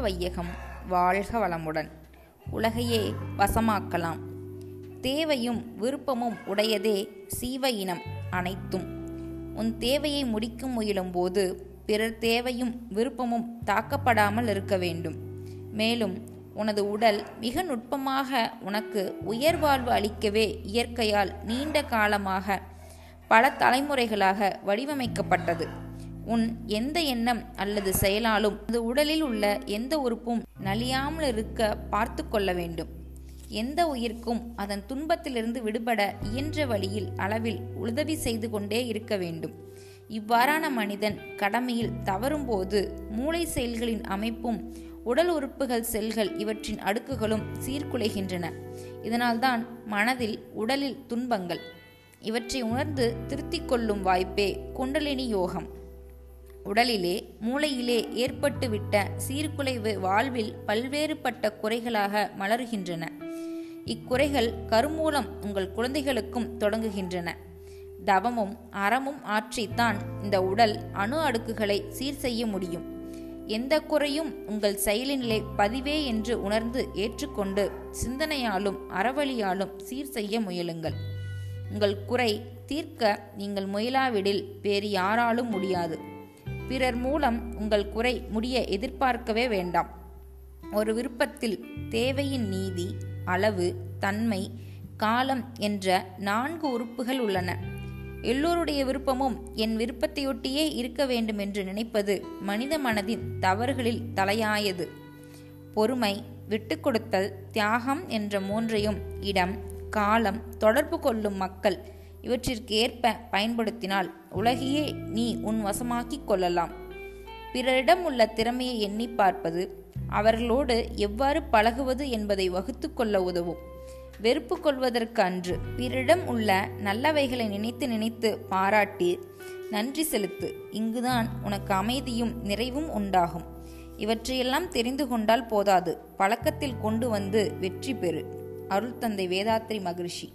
வையகம் வாழ்க வளமுடன். உலகையே வசமாக்கலாம். தேவையும் விருப்பமும் உடையதே சீவ இனம் அனைத்தும். உன் தேவையை முடிக்க முயலும்போது பிறர் தேவையும் விருப்பமும் தாக்கப்படாமல் இருக்க வேண்டும். மேலும் உனது உடல் மிக நுட்பமாக உனக்கு உயர்வாழ்வு அளிக்கவே இயற்கையால் நீண்ட காலமாக பல தலைமுறைகளாக வடிவமைக்கப்பட்டது. உன் எந்த எண்ணம் அல்லது செயலாலும் அது உடலில் உள்ள எந்த உறுப்பும் நலியாமல் இருக்க பார்த்து கொள்ள வேண்டும். எந்த உயிர்க்கும் அதன் துன்பத்திலிருந்து விடுபட இயன்ற வழியில் அளவில் உதவி செய்து கொண்டே இருக்க வேண்டும். இவ்வாறான மனிதன் கடமையில் தவறும்போது மூளை செயல்களின் அமைப்பும் உடல் உறுப்புகள் செல்கள் இவற்றின் அடுக்குகளும் சீர்குலைகின்றன. இதனால்தான் மனதில் உடலில் துன்பங்கள். இவற்றை உணர்ந்து திருத்திக் கொள்ளும் வாய்ப்பே குண்டலினி யோகம். உடலிலே மூளையிலே ஏற்பட்டுவிட்ட சீர்குலைவு வாழ்வில் பல்வேறுபட்ட குறைகளாக மலர்கின்றன. இக்குறைகள் கருமூலம் உங்கள் குழந்தைகளுக்கும் தொடங்குகின்றன. தவமும் அறமும் ஆற்றித்தான் இந்த உடல் அணு அடுக்குகளை சீர் செய்ய முடியும். எந்த குறையும் உங்கள் செயலினிலே பதிவே என்று உணர்ந்து ஏற்றுக்கொண்டு சிந்தனையாலும் அறவழியாலும் சீர் செய்ய முயலுங்கள். உங்கள் குறை தீர்க்க நீங்கள் முயலாவிடில் வேறு யாராலும் முடியாது. பிறர் மூலம் உங்கள் குறை முடிய எதிர்பார்க்கவே வேண்டாம். ஒரு விருப்பத்தில் தேவையின் நீதி அளவு தன்மை காலம் என்ற நான்கு உறுப்புகள் உள்ளன. எல்லோருடைய விருப்பமும் என் விருப்பத்தையொட்டியே இருக்க வேண்டும் என்று நினைப்பது மனித மனதின் தவறுகளில் தலையாயது. பொறுமை விட்டுக்கொடுத்தல் தியாகம் என்ற மூன்றையும் இடம் காலம் தொடர்பு கொள்ளும் மக்கள் இவற்றிற்கு ஏற்ப பயன்படுத்தினால் உலகையே நீ உன் வசமாக்கிக் கொள்ளலாம். பிறரிடம் உள்ள திறமையை எண்ணி பார்ப்பது அவர்களோடு எவ்வாறு பழகுவது என்பதை வகுத்து கொள்ள உதவும். வெறுப்பு கொள்வதற்கு அன்று பிறரிடம் உள்ள நல்லவைகளை நினைத்து நினைத்து பாராட்டி நன்றி செலுத்து. இங்குதான் உனக்கு அமைதியும் நிறைவும் உண்டாகும். இவற்றையெல்லாம் தெரிந்து கொண்டால் போதாது. பழக்கத்தில் கொண்டு வந்து வெற்றி பெறு. அருள் தந்தை வேதாத்ரி மகிழ்ச்சி